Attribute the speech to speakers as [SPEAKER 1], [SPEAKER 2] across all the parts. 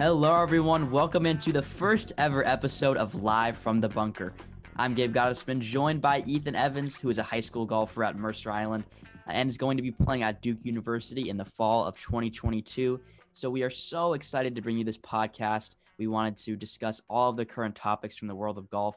[SPEAKER 1] Hello, everyone. Welcome into the first ever episode of Live from the Bunker. I'm Gabe Gottesman, joined by Ethan Evans, who is a high school golfer at Mercer Island and is going to be playing at Duke University in the fall of 2022. So, we are so excited to bring you this podcast. We wanted to discuss all of the current topics from the world of golf.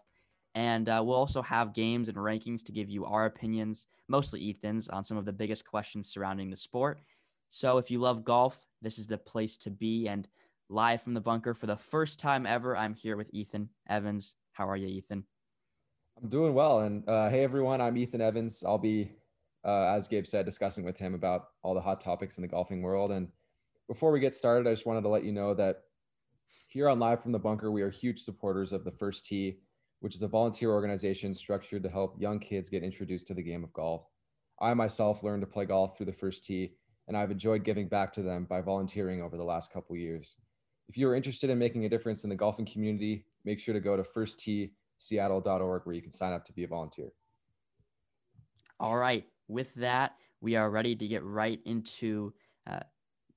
[SPEAKER 1] And uh, we'll also have games and rankings to give you our opinions, mostly Ethan's, on some of the biggest questions surrounding the sport. So, if you love golf, this is the place to be. And live from the bunker for the first time ever. I'm here with Ethan Evans. How are you, Ethan?
[SPEAKER 2] I'm doing well. And uh, hey, everyone, I'm Ethan Evans. I'll be, uh, as Gabe said, discussing with him about all the hot topics in the golfing world. And before we get started, I just wanted to let you know that here on Live from the Bunker, we are huge supporters of the First Tee, which is a volunteer organization structured to help young kids get introduced to the game of golf. I myself learned to play golf through the First Tee, and I've enjoyed giving back to them by volunteering over the last couple years. If you are interested in making a difference in the golfing community, make sure to go to firstteeseattle.org where you can sign up to be a volunteer.
[SPEAKER 1] All right. With that, we are ready to get right into uh,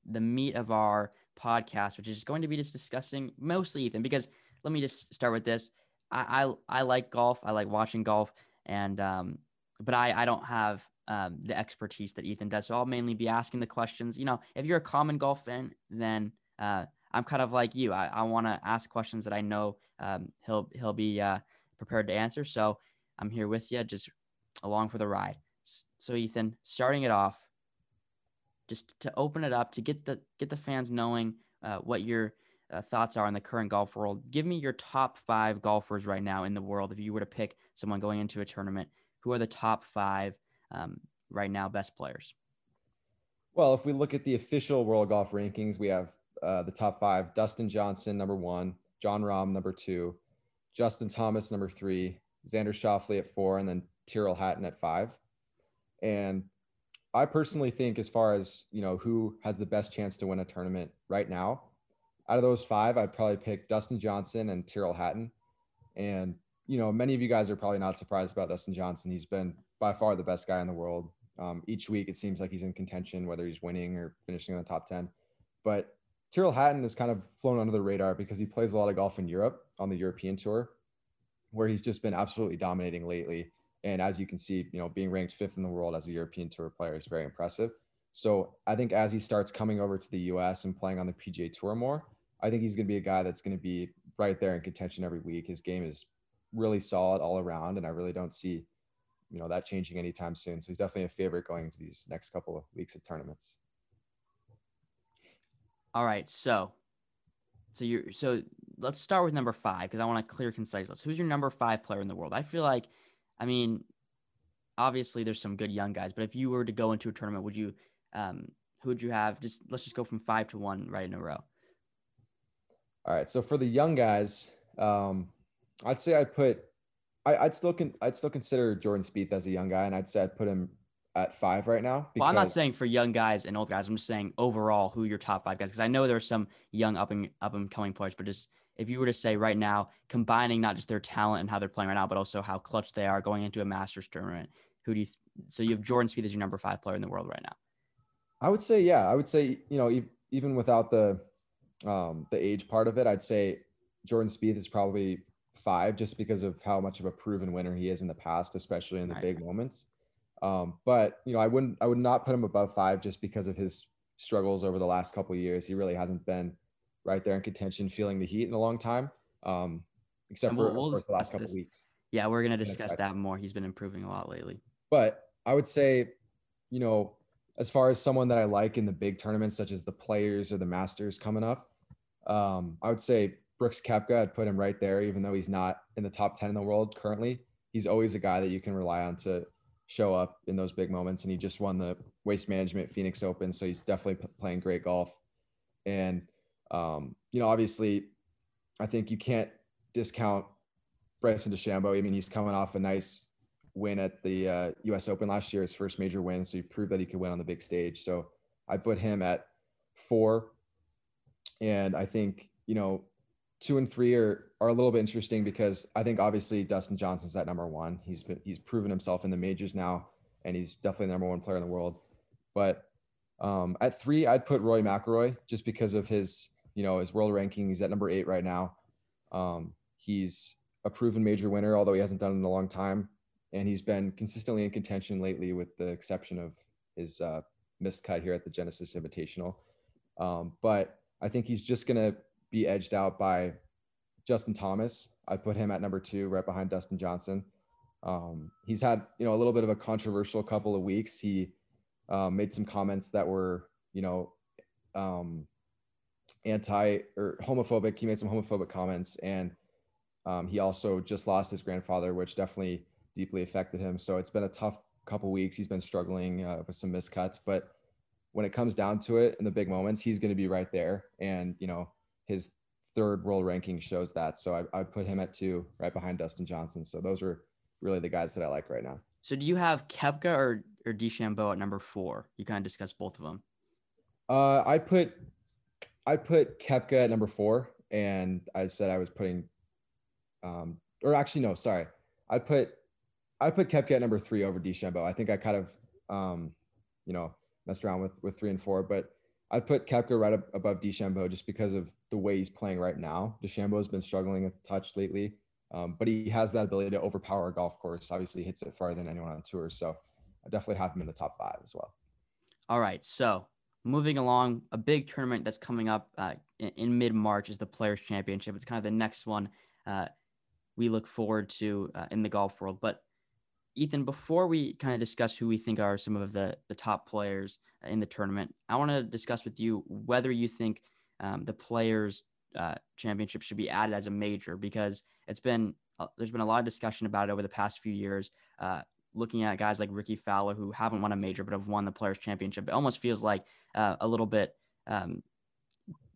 [SPEAKER 1] the meat of our podcast, which is going to be just discussing mostly Ethan, because let me just start with this. I, I, I like golf. I like watching golf and, um, but I, I don't have um, the expertise that Ethan does. So I'll mainly be asking the questions. You know, if you're a common golf fan, then uh, I'm kind of like you. I, I want to ask questions that I know um, he'll he'll be uh, prepared to answer. So I'm here with you, just along for the ride. So Ethan, starting it off, just to open it up to get the get the fans knowing uh, what your uh, thoughts are on the current golf world. Give me your top five golfers right now in the world. If you were to pick someone going into a tournament, who are the top five um, right now best players?
[SPEAKER 2] Well, if we look at the official world golf rankings, we have uh, the top five Dustin Johnson, number one, Jon Rahm, number two, Justin Thomas, number three, Xander Schauffele at four, and then Tyrrell Hatton at five. And I personally think, as far as you know, who has the best chance to win a tournament right now, out of those five, I'd probably pick Dustin Johnson and Tyrrell Hatton. And you know, many of you guys are probably not surprised about Dustin Johnson. He's been by far the best guy in the world. Um, each week, it seems like he's in contention, whether he's winning or finishing in the top ten. But Tyrrell Hatton has kind of flown under the radar because he plays a lot of golf in Europe on the European tour, where he's just been absolutely dominating lately. And as you can see, you know, being ranked fifth in the world as a European tour player is very impressive. So I think as he starts coming over to the US and playing on the PGA tour more, I think he's going to be a guy that's going to be right there in contention every week. His game is really solid all around, and I really don't see, you know, that changing anytime soon. So he's definitely a favorite going into these next couple of weeks of tournaments.
[SPEAKER 1] All right, so so you're so let's start with number five because I want a clear, concise list. Who's your number five player in the world? I feel like, I mean, obviously there's some good young guys, but if you were to go into a tournament, would you, um, who would you have? Just let's just go from five to one right in a row.
[SPEAKER 2] All right, so for the young guys, um, I'd say I'd put, I, would still con, I'd still consider Jordan Spieth as a young guy, and I'd say I'd put him at five right now.
[SPEAKER 1] Because... Well, I'm not saying for young guys and old guys. I'm just saying overall who your top five guys. Because I know there are some young up and up and coming players, but just if you were to say right now, combining not just their talent and how they're playing right now, but also how clutch they are going into a Masters tournament. Who do you? Th- so you have Jordan Spieth as your number five player in the world right now.
[SPEAKER 2] I would say, yeah, I would say, you know, even without the um, the age part of it, I'd say Jordan Spieth is probably five just because of how much of a proven winner he is in the past, especially in the right. big moments. Um, but you know, I wouldn't I would not put him above five just because of his struggles over the last couple years. He really hasn't been right there in contention, feeling the heat in a long time. Um, except we'll, for we'll the last couple weeks.
[SPEAKER 1] Yeah, we're gonna discuss that more. He's been improving a lot lately.
[SPEAKER 2] But I would say, you know, as far as someone that I like in the big tournaments, such as the Players or the Masters coming up, um, I would say Brooks Koepka. I'd put him right there, even though he's not in the top ten in the world currently. He's always a guy that you can rely on to show up in those big moments. And he just won the Waste Management Phoenix Open, so he's definitely p- playing great golf. And um, you know, obviously, I think you can't discount Bryson DeChambeau. I mean, he's coming off a nice win at the uh, U.S. Open last year, his first major win. So he proved that he could win on the big stage. So I put him at four. And I think you know two and three are are a little bit interesting because I think obviously Dustin Johnson's at number one. He's been he's proven himself in the majors now, and he's definitely the number one player in the world. But um, at three, I'd put Rory McIlroy just because of his you know his world ranking. He's at number eight right now. Um, he's a proven major winner, although he hasn't done it in a long time, and he's been consistently in contention lately, with the exception of his uh, missed cut here at the Genesis Invitational. Um, but I think he's just gonna be edged out by Justin Thomas. I put him at number two, right behind Dustin Johnson. Um, he's had you know a little bit of a controversial couple of weeks. He um, made some comments that were you know um, anti or homophobic. He made some homophobic comments, and um, he also just lost his grandfather, which definitely deeply affected him. So it's been a tough couple of weeks. He's been struggling uh, with some miscuts, but when it comes down to it in the big moments, he's going to be right there. And you know his third world ranking shows that. So I, I'd put him at two, right behind Dustin Johnson. So those are really the guys that I like right now.
[SPEAKER 1] So do you have Koepka or or DeChambeau at number four? You kind of discussed both of them.
[SPEAKER 2] Uh, I put I put Koepka at number four, and I said I was putting, um, or actually no, sorry, I put I put Koepka at number three over DeChambeau. I think I kind of, um, you know, messed around with with three and four, but I'd put Koepka right up above DeChambeau just because of the way he's playing right now. DeChambeau has been struggling a touch lately, um, but he has that ability to overpower a golf course. Obviously, hits it farther than anyone on tour. So I definitely have him in the top five as well.
[SPEAKER 1] All right. So moving along, a big tournament that's coming up uh, in, in mid March is the Players Championship. It's kind of the next one uh, we look forward to uh, in the golf world. But Ethan, before we kind of discuss who we think are some of the, the top players in the tournament, I want to discuss with you whether you think um, the Players uh, Championship should be added as a major because it's been uh, there's been a lot of discussion about it over the past few years. Uh, looking at guys like Rickie Fowler who haven't won a major but have won the Players Championship, it almost feels like uh, a little bit um,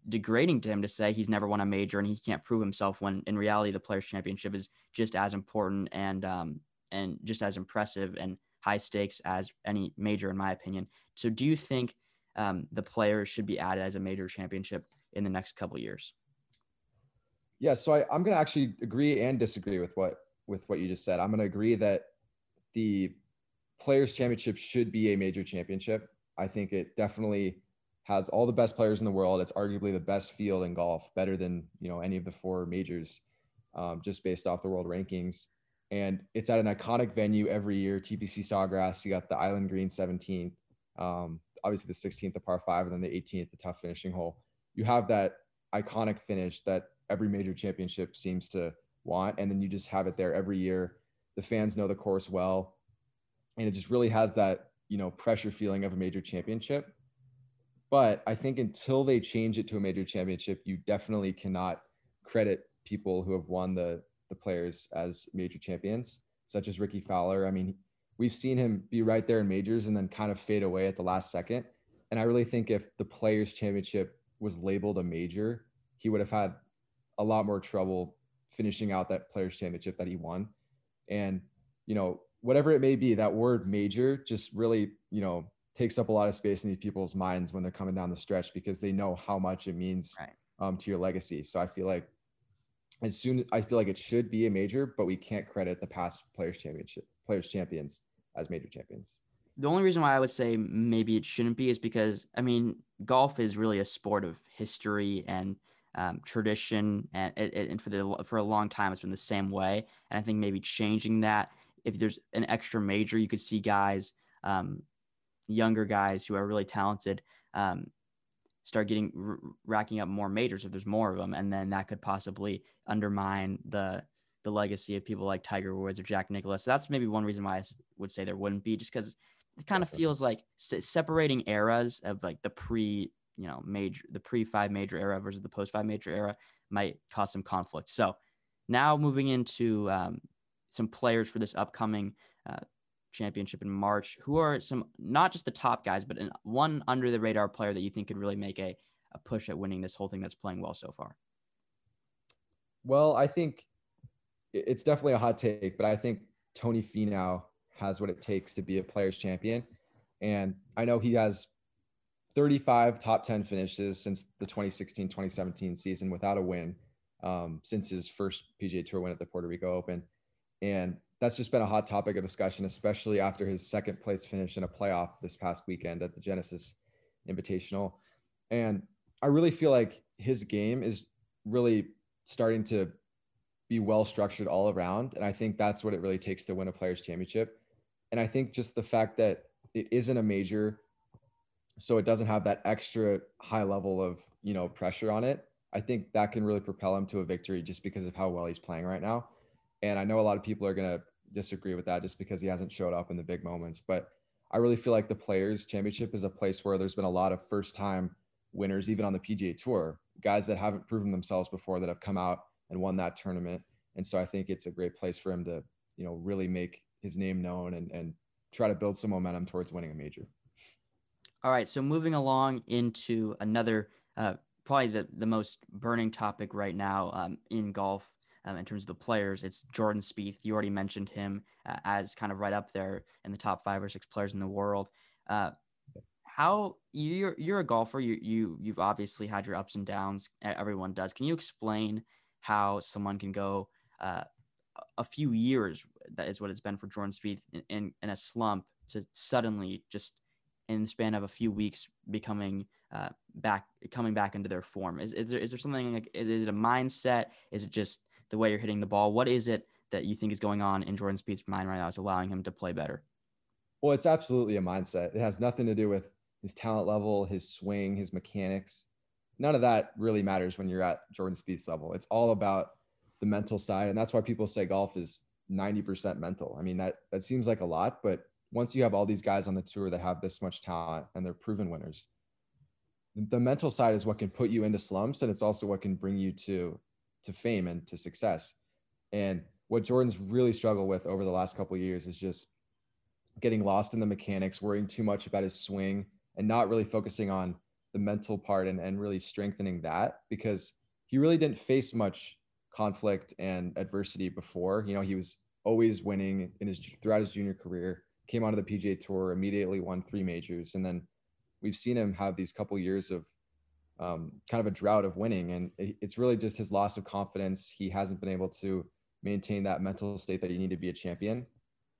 [SPEAKER 1] degrading to him to say he's never won a major and he can't prove himself when in reality the Players Championship is just as important and um, and just as impressive and high stakes as any major, in my opinion. So, do you think um, the players should be added as a major championship in the next couple years?
[SPEAKER 2] Yeah, so I, I'm going to actually agree and disagree with what with what you just said. I'm going to agree that the Players Championship should be a major championship. I think it definitely has all the best players in the world. It's arguably the best field in golf, better than you know any of the four majors, um, just based off the world rankings and it's at an iconic venue every year. TPC Sawgrass. You got the Island Green 17th, um, obviously the 16th, the par five, and then the 18th, the tough finishing hole. You have that iconic finish that every major championship seems to want, and then you just have it there every year. The fans know the course well, and it just really has that you know pressure feeling of a major championship. But I think until they change it to a major championship, you definitely cannot credit people who have won the the players as major champions, such as Rickie Fowler. I mean, we've seen him be right there in majors and then kind of fade away at the last second. And I really think if the players championship was labeled a major, he would have had a lot more trouble finishing out that players championship that he won. And, you know, whatever it may be, that word major just really, you know, takes up a lot of space in these people's minds when they're coming down the stretch because they know how much it means right. um, to your legacy. So I feel like as soon I feel like it should be a major, but we can't credit the past players championship players champions as major champions.
[SPEAKER 1] The only reason why I would say maybe it shouldn't be is because I mean golf is really a sport of history and um, tradition, and, and for the for a long time it's been the same way. And I think maybe changing that, if there's an extra major, you could see guys, um, younger guys who are really talented, um, start getting r- racking up more majors if there's more of them, and then that could possibly undermine the the legacy of people like Tiger Woods or Jack Nicklaus. So that's maybe one reason why I would say there wouldn't be, just because it kind of feels like separating eras of like the pre, you know, major, the pre five major era versus the post five major era might cause some conflict. So now moving into um, some players for this upcoming uh, championship in March. Who are some not just the top guys, but an, one under the radar player that you think could really make a, a push at winning this whole thing that's playing well so far?
[SPEAKER 2] Well, I think it's definitely a hot take, but I think Tony Finau has what it takes to be a players champion. And I know he has 35 top 10 finishes since the 2016 2017 season without a win. um, since his first PGA Tour win at the Puerto Rico Open. And that's just been a hot topic of discussion, especially after his second place finish in a playoff this past weekend at the Genesis Invitational. And I really feel like his game is really starting to be well structured all around. And I think that's what it really takes to win a players championship. And I think just the fact that it isn't a major, so it doesn't have that extra high level of, you know, pressure on it. I think that can really propel him to a victory just because of how well he's playing right now. And I know a lot of people are going to disagree with that just because he hasn't showed up in the big moments. But I really feel like the Players Championship is a place where there's been a lot of first time winners, even on the PGA Tour, guys that haven't proven themselves before that have come out and won that tournament. And so I think it's a great place for him to, you know, really make his name known and, and try to build some momentum towards winning a major.
[SPEAKER 1] All right. So moving along into another, uh, probably the, the most burning topic right now um, in golf um, in terms of the players, it's Jordan Spieth. You already mentioned him uh, as kind of right up there in the top five or six players in the world. Uh, how you're you're a golfer. You you you've obviously had your ups and downs. Everyone does. Can you explain how someone can go uh, a few years, that is what it's been for Jordan Spieth in, in, in, a slump to suddenly just in the span of a few weeks becoming uh, back, coming back into their form. Is, is there, is there something like, is, is it a mindset? Is it just the way you're hitting the ball? What is it that you think is going on in Jordan Spieth's mind right now is allowing him to play better?
[SPEAKER 2] Well, it's absolutely a mindset. It has nothing to do with his talent level, his swing, his mechanics. None of that really matters when you're at Jordan Spieth's level. It's all about the mental side. And that's why people say golf is 90% mental. I mean, that, that seems like a lot, but once you have all these guys on the tour that have this much talent and they're proven winners, the mental side is what can put you into slumps. And it's also what can bring you to, to fame and to success. And what Jordan's really struggled with over the last couple years is just getting lost in the mechanics, worrying too much about his swing and not really focusing on the mental part and, and really strengthening that because he really didn't face much conflict and adversity before. You know, he was always winning in his throughout his junior career. Came onto the PGA Tour, immediately won three majors, and then we've seen him have these couple years of um, kind of a drought of winning, and it's really just his loss of confidence. He hasn't been able to maintain that mental state that you need to be a champion.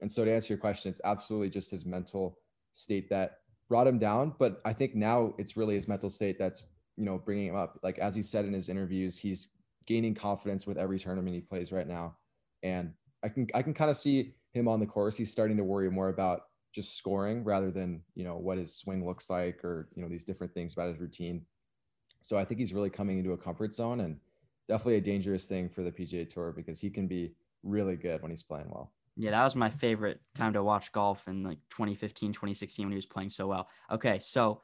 [SPEAKER 2] And so, to answer your question, it's absolutely just his mental state that brought him down. But I think now it's really his mental state that's you know bringing him up. Like as he said in his interviews, he's gaining confidence with every tournament he plays right now. And I can I can kind of see him on the course. He's starting to worry more about just scoring rather than you know what his swing looks like or you know these different things about his routine. So I think he's really coming into a comfort zone and definitely a dangerous thing for the PGA Tour because he can be really good when he's playing well.
[SPEAKER 1] Yeah, that was my favorite time to watch golf in like 2015, 2016 when he was playing so well. Okay, so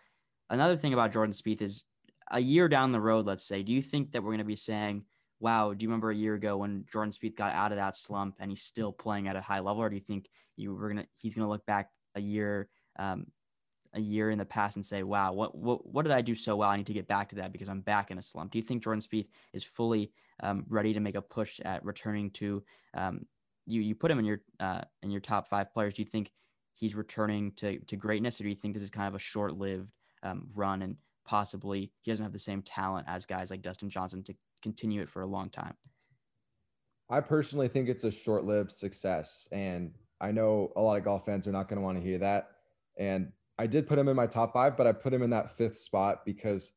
[SPEAKER 1] another thing about Jordan Spieth is a year down the road, let's say, do you think that we're going to be saying wow, do you remember a year ago when Jordan Spieth got out of that slump and he's still playing at a high level, or do you think you were gonna he's gonna look back a year, um, a year in the past and say, wow, what what what did I do so well? I need to get back to that because I'm back in a slump. Do you think Jordan Spieth is fully um, ready to make a push at returning to? Um, you you put him in your uh, in your top five players. Do you think he's returning to to greatness, or do you think this is kind of a short lived um, run and possibly he doesn't have the same talent as guys like Dustin Johnson to continue it for a long time?
[SPEAKER 2] I personally think it's a short lived success. And I know a lot of golf fans are not going to want to hear that. And I did put him in my top five, but I put him in that fifth spot because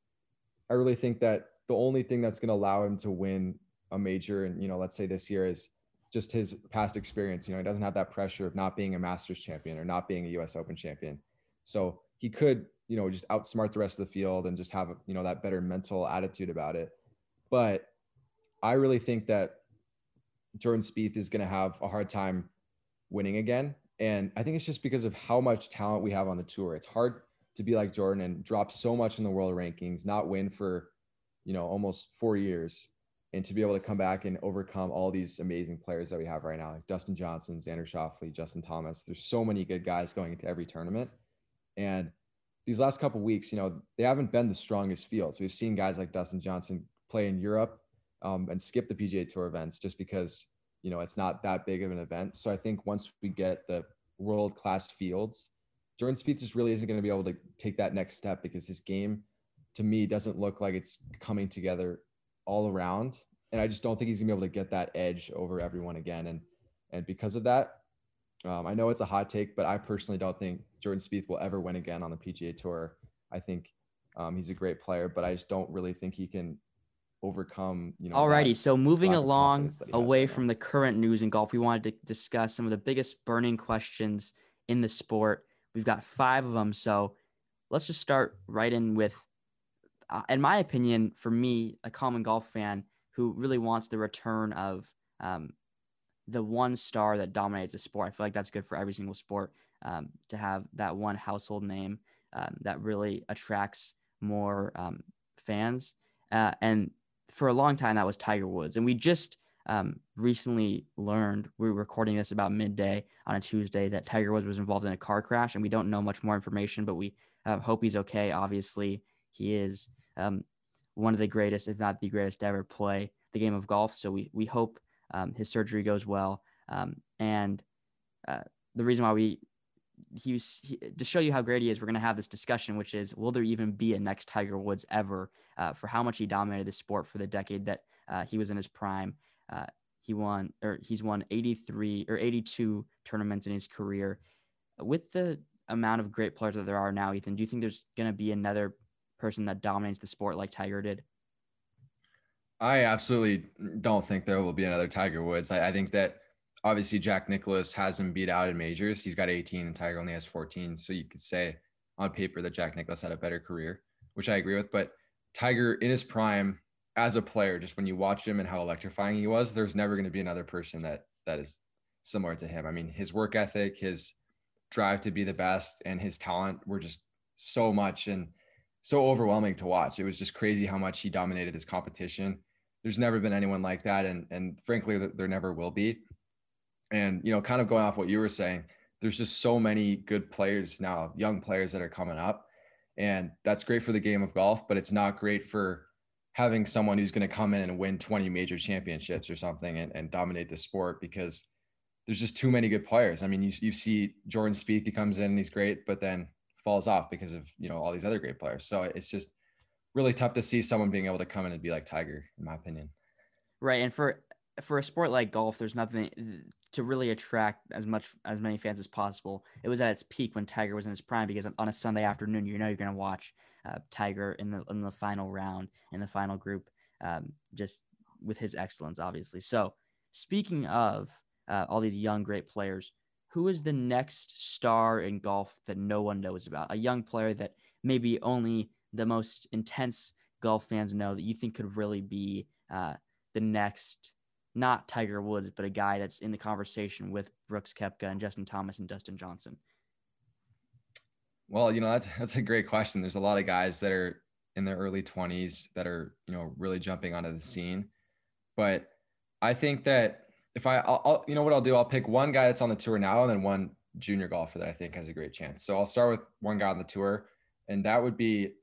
[SPEAKER 2] I really think that the only thing that's going to allow him to win a major, and, you know, let's say this year is just his past experience. You know, he doesn't have that pressure of not being a Masters champion or not being a US Open champion. So he could, you know, just outsmart the rest of the field and just have, you know, that better mental attitude about it. But I really think that Jordan Spieth is going to have a hard time winning again. And I think it's just because of how much talent we have on the tour. It's hard to be like Jordan and drop so much in the world rankings, not win for, you know, almost four years, and to be able to come back and overcome all these amazing players that we have right now, like Dustin Johnson, Xander Schauffele, Justin Thomas. There's so many good guys going into every tournament. And these last couple weeks, you know, they haven't been the strongest fields. We've seen guys like Dustin Johnson play in Europe um, and skip the PGA Tour events just because you know it's not that big of an event. So I think once we get the world class fields, Jordan Spieth just really isn't going to be able to take that next step because his game, to me, doesn't look like it's coming together all around and I just don't think he's gonna be able to get that edge over everyone again. And and because of that, um, I know it's a hot take, but I personally don't think Jordan Spieth will ever win again on the PGA Tour. I think um, he's a great player, but I just don't really think he can overcome. You know.
[SPEAKER 1] Alrighty, so moving along away right from the current news in golf, we wanted to discuss some of the biggest burning questions in the sport. We've got five of them, so let's just start right in with, uh, in my opinion, for me, a common golf fan who really wants the return of um, the one star that dominates the sport. I feel like that's good for every single sport um, to have that one household name um, that really attracts more um, fans. Uh, and for a long time, that was Tiger Woods. And we just um, recently learned, we were recording this about midday on a Tuesday, that Tiger Woods was involved in a car crash. And we don't know much more information, but we uh, hope he's okay. Obviously, he is um, one of the greatest, if not the greatest, to ever play the game of golf. So we, we hope um, his surgery goes well. Um, and uh, the reason why we he was he, to show you how great he is. We're going to have this discussion, which is will there even be a next Tiger Woods ever uh, for how much he dominated the sport for the decade that uh, he was in his prime. Uh, he won or he's won 83 or 82 tournaments in his career. With the amount of great players that there are now, Ethan, do you think there's going to be another person that dominates the sport like Tiger did?
[SPEAKER 2] I absolutely don't think there will be another Tiger Woods. I, I think that obviously Jack Nicklaus has him beat out in majors. He's got 18 and Tiger only has 14. So you could say on paper that Jack Nicklaus had a better career, which I agree with. But Tiger in his prime as a player, just when you watch him and how electrifying he was, there's never going to be another person that that is similar to him. I mean, his work ethic, his drive to be the best, and his talent were just so much and so overwhelming to watch. It was just crazy how much he dominated his competition. There's never been anyone like that, and and frankly, there never will be. And, you know, kind of going off what you were saying, there's just so many good players now, young players that are coming up. And that's great for the game of golf, but it's not great for having someone who's going to come in and win 20 major championships or something and, and dominate the sport because there's just too many good players. I mean, you, you see Jordan Spieth, he comes in and he's great, but then falls off because of, you know, all these other great players. So it's just really tough to see someone being able to come in and be like Tiger, in my opinion.
[SPEAKER 1] Right. And for for a sport like golf, there's nothing to really attract as much as many fans as possible. It was at its peak when Tiger was in his prime because on a Sunday afternoon, you know you're going to watch uh, Tiger in the in the final round in the final group, um, just with his excellence, obviously. So speaking of uh, all these young great players, who is the next star in golf that no one knows about? A young player that maybe only the most intense golf fans know that you think could really be uh, the next not Tiger Woods, but a guy that's in the conversation with Brooks Koepka and Justin Thomas and Dustin Johnson?
[SPEAKER 2] Well, you know, that's that's a great question. There's a lot of guys that are in their early 20s that are, you know, really jumping onto the scene. But I think that if I, I'll, I'll, you know what I'll do? I'll pick one guy that's on the tour now and then one junior golfer that I think has a great chance. So I'll start with one guy on the tour, and that would be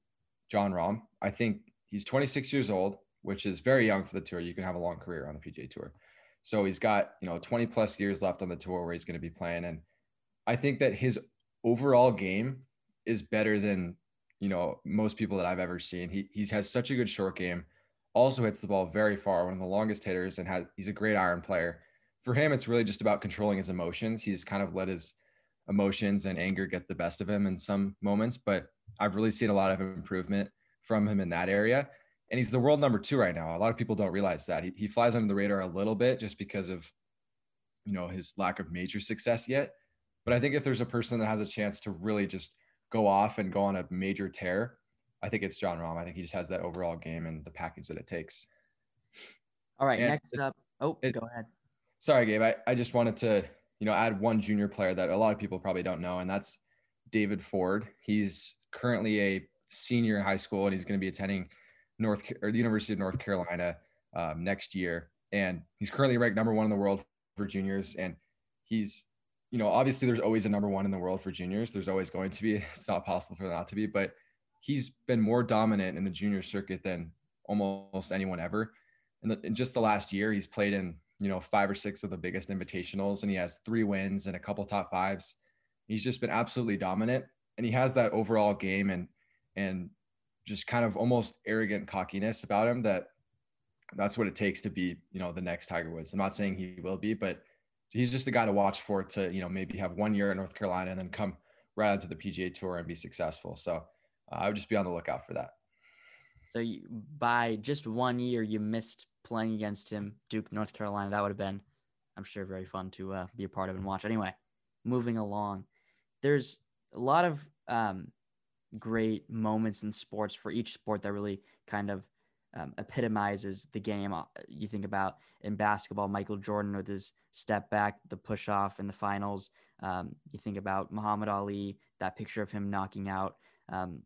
[SPEAKER 2] Jon Rahm. I think he's 26 years old which is very young for the tour. You can have a long career on the PGA Tour. So he's got, you know, 20 plus years left on the tour where he's going to be playing. And I think that his overall game is better than, you know, most people that I've ever seen. He, he has such a good short game, also hits the ball very far, one of the longest hitters, and has, he's a great iron player. For him, it's really just about controlling his emotions. He's kind of let his emotions and anger get the best of him in some moments, but I've really seen a lot of improvement from him in that area and he's the world number two right now. A lot of people don't realize that he, he flies under the radar a little bit just because of, you know, his lack of major success yet. But I think if there's a person that has a chance to really just go off and go on a major tear, I think it's Jon Rahm. I think he just has that overall game and the package that it takes.
[SPEAKER 1] All right, and next it, up. Oh, it, go ahead.
[SPEAKER 2] Sorry, Gabe. I, I just wanted to, you know, add one junior player that a lot of people probably don't know, and that's David Ford. He's currently a senior in high school and he's going to be attending North or the University of North Carolina um, next year, and he's currently ranked number one in the world for juniors. And he's, you know, obviously there's always a number one in the world for juniors. There's always going to be. It's not possible for not to be, but he's been more dominant in the junior circuit than almost anyone ever. In, in just the last year, he's played in you know five or six of the biggest invitationals, and he has three wins and a couple top fives. He's just been absolutely dominant, and he has that overall game and and just kind of almost arrogant cockiness about him that that's what it takes to be, you know, the next Tiger Woods. I'm not saying he will be, but he's just a guy to watch for to, you know, maybe have one year in North Carolina and then come right onto the PGA Tour and be successful. So uh, I would just be on the lookout for that.
[SPEAKER 1] So you, by just one year, you missed playing against him, Duke, North Carolina. That would have been, I'm sure, very fun to uh, be a part of and watch. Anyway, moving along, there's a lot of um, great moments in sports for each sport that really kind of um, epitomizes the game. Uh, you think about in basketball, Michael Jordan with his step back, the push off in the finals. Um, you think about Muhammad Ali, that picture of him knocking out. Um,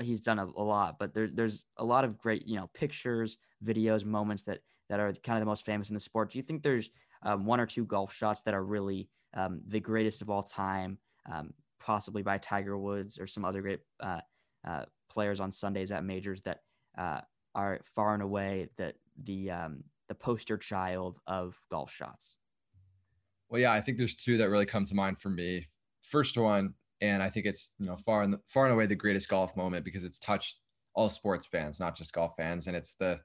[SPEAKER 1] he's done a, a lot, but there, there's a lot of great, you know, pictures, videos, moments that that are kind of the most famous in the sport. Do you think there's um, one or two golf shots that are really um, the greatest of all time, um, possibly by Tiger Woods or some other great uh, uh, players on Sundays at majors that uh, are far and away the the um, the poster child of golf shots?
[SPEAKER 2] Well, yeah, I think there's two that really come to mind for me. First one, and I think it's you know far and far and away the greatest golf moment because it's touched all sports fans, not just golf fans, and it's the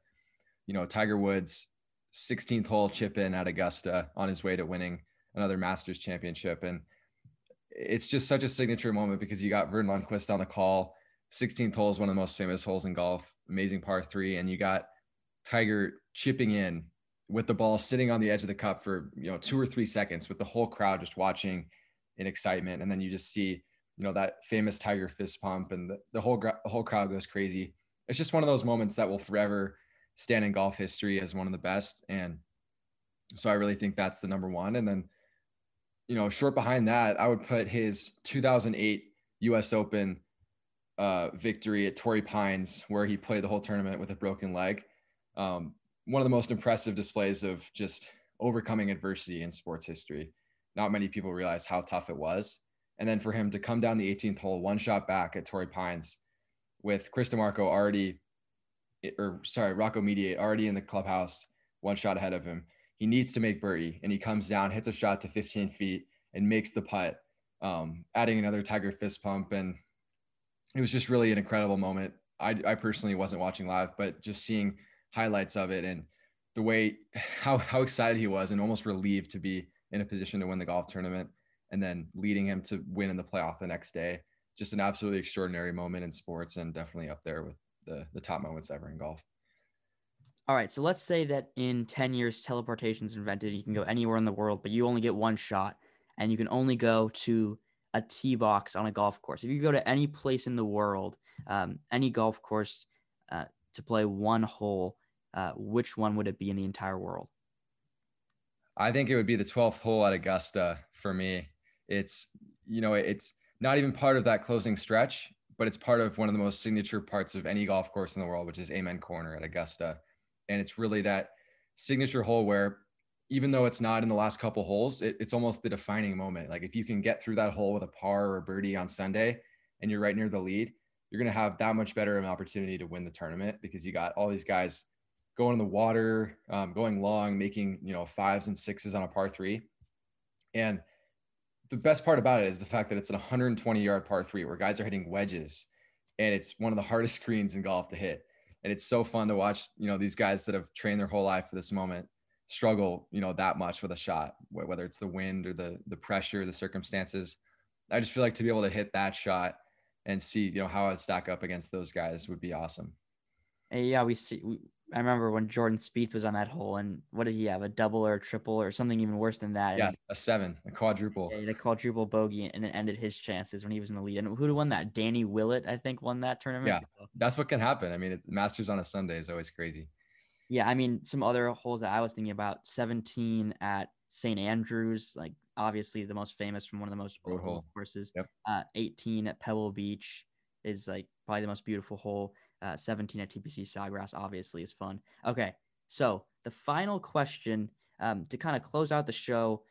[SPEAKER 2] you know Tiger Woods 16th hole chip in at Augusta on his way to winning another Masters championship, and it's just such a signature moment because you got Verne Lundquist on the call. 16th hole is one of the most famous holes in golf, amazing par three, and you got Tiger chipping in with the ball sitting on the edge of the cup for you know two or three seconds with the whole crowd just watching in excitement. And then you just see you know that famous tiger fist pump and the, the whole the whole crowd goes crazy. It's just one of those moments that will forever stand in golf history as one of the best. And so i really think that's the number one. And then you know short behind that i would put his 2008 us open uh, victory at torrey pines where he played the whole tournament with a broken leg um, one of the most impressive displays of just overcoming adversity in sports history. Not many people realize how tough it was. And then for him to come down the 18th hole, one shot back at Torrey Pines with Chris DiMarco already, or sorry, Rocco Mediate already in the clubhouse, one shot ahead of him. He needs to make birdie and he comes down, hits a shot to 15 feet and makes the putt, um, adding another Tiger fist pump. And it was just really an incredible moment. I, I personally wasn't watching live, but just seeing highlights of it and the way how how excited he was and almost relieved to be in a position to win the golf tournament and then leading him to win in the playoff the next day. Just an absolutely extraordinary moment in sports and definitely up there with the the top moments ever in golf.
[SPEAKER 1] All right, so let's say that in 10 years teleportation is invented, you can go anywhere in the world, but you only get one shot and you can only go to a tee box on a golf course. If you go to any place in the world, um, any golf course uh, to play one hole, uh, which one would it be in the entire world?
[SPEAKER 2] I think it would be the 12th hole at Augusta for me. It's, you know, it's not even part of that closing stretch, but it's part of one of the most signature parts of any golf course in the world, which is Amen Corner at Augusta. And it's really that signature hole where even though it's not in the last couple holes, it, it's almost the defining moment. Like if you can get through that hole with a par or a birdie on Sunday and you're right near the lead, you're going to have that much better of an opportunity to win the tournament because you got all these guys going in the water, um, going long, making you know fives and sixes on a par three. And the best part about it is the fact that it's an 120 yard par three where guys are hitting wedges, and it's one of the hardest screens in golf to hit. And it's so fun to watch, you know, these guys that have trained their whole life for this moment struggle, you know, that much with a shot, whether it's the wind or the the pressure, the circumstances. I just feel like to be able to hit that shot and see, you know, how I'd stack up against those guys would be awesome.
[SPEAKER 1] Yeah, we see. I remember when Jordan Spieth was on that hole, and what did he have? A double or a triple or something even worse than that?
[SPEAKER 2] Yeah, a seven, a quadruple.
[SPEAKER 1] Yeah, a quadruple bogey, and it ended his chances when he was in the lead. And who won that? Danny Willett, I think, won that tournament.
[SPEAKER 2] Yeah, that's what can happen. I mean, it, Masters on a Sunday is always crazy.
[SPEAKER 1] Yeah, I mean, some other holes that I was thinking about: 17 at St. Andrews, like obviously the most famous from one of the most
[SPEAKER 2] old hole
[SPEAKER 1] courses.
[SPEAKER 2] Yep.
[SPEAKER 1] Uh, 18 at Pebble Beach is like probably the most beautiful hole. Uh, 17 at TPC Sawgrass obviously is fun. Okay, so the final question um, to kind of close out the show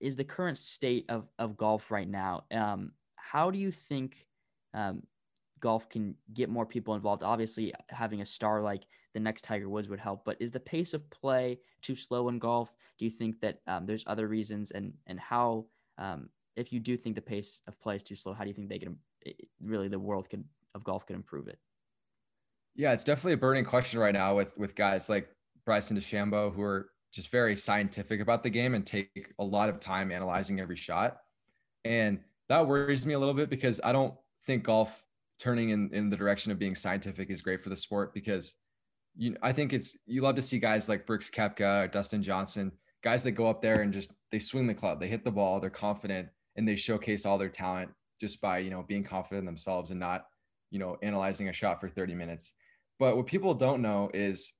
[SPEAKER 1] is the current state of, of golf right now. Um, how do you think um, golf can get more people involved? Obviously, having a star like the next Tiger Woods would help, but is the pace of play too slow in golf? Do you think that um, there's other reasons, and and how, um, if you do think the pace of play is too slow, how do you think they can really the world of golf could improve it?
[SPEAKER 2] Yeah, it's definitely a burning question right now with with guys like Bryson DeChambeau who are just very scientific about the game and take a lot of time analyzing every shot. And that worries me a little bit because I don't think golf turning in, in the direction of being scientific is great for the sport because you I think it's you love to see guys like Brooks Koepka, or Dustin Johnson, guys that go up there and just they swing the club, they hit the ball, they're confident, and they showcase all their talent just by you know being confident in themselves and not you know analyzing a shot for 30 minutes. But what people don't know is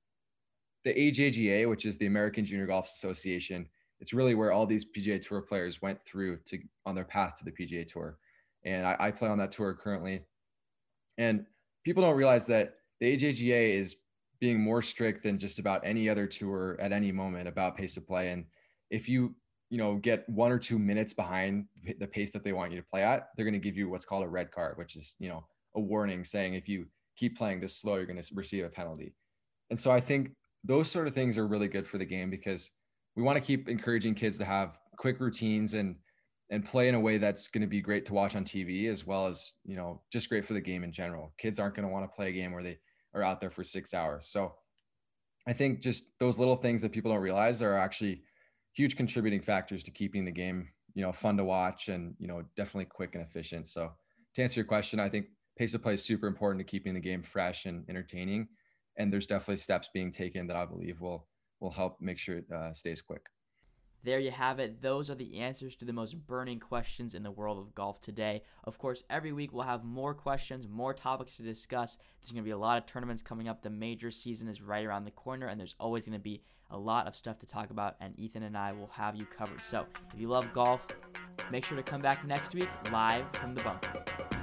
[SPEAKER 2] the AJGA, which is the American Junior Golf Association. It's really where all these PGA Tour players went through to on their path to the PGA Tour, and I, I play on that tour currently. And people don't realize that the AJGA is being more strict than just about any other tour at any moment about pace of play. And if you you know get one or two minutes behind the pace that they want you to play at, they're going to give you what's called a red card, which is you know a warning saying if you keep playing this slow, you're going to receive a penalty. And so I think those sort of things are really good for the game because we want to keep encouraging kids to have quick routines and and play in a way that's going to be great to watch on TV as well as you know just great for the game in general. Kids aren't going to want to play a game where they are out there for six hours. So I think just those little things that people don't realize are actually huge contributing factors to keeping the game you know fun to watch and you know definitely quick and efficient. So to answer your question, I think pace of play is super important to keeping the game fresh and entertaining. And there's definitely steps being taken that I believe will will help make sure it uh, stays quick.
[SPEAKER 1] There you have it. Those are the answers to the most burning questions in the world of golf today. Of course, every week we'll have more questions, more topics to discuss. There's going to be a lot of tournaments coming up. The major season is right around the corner, and there's always going to be a lot of stuff to talk about, and Ethan and I will have you covered. So if you love golf, make sure to come back next week live from the bunker.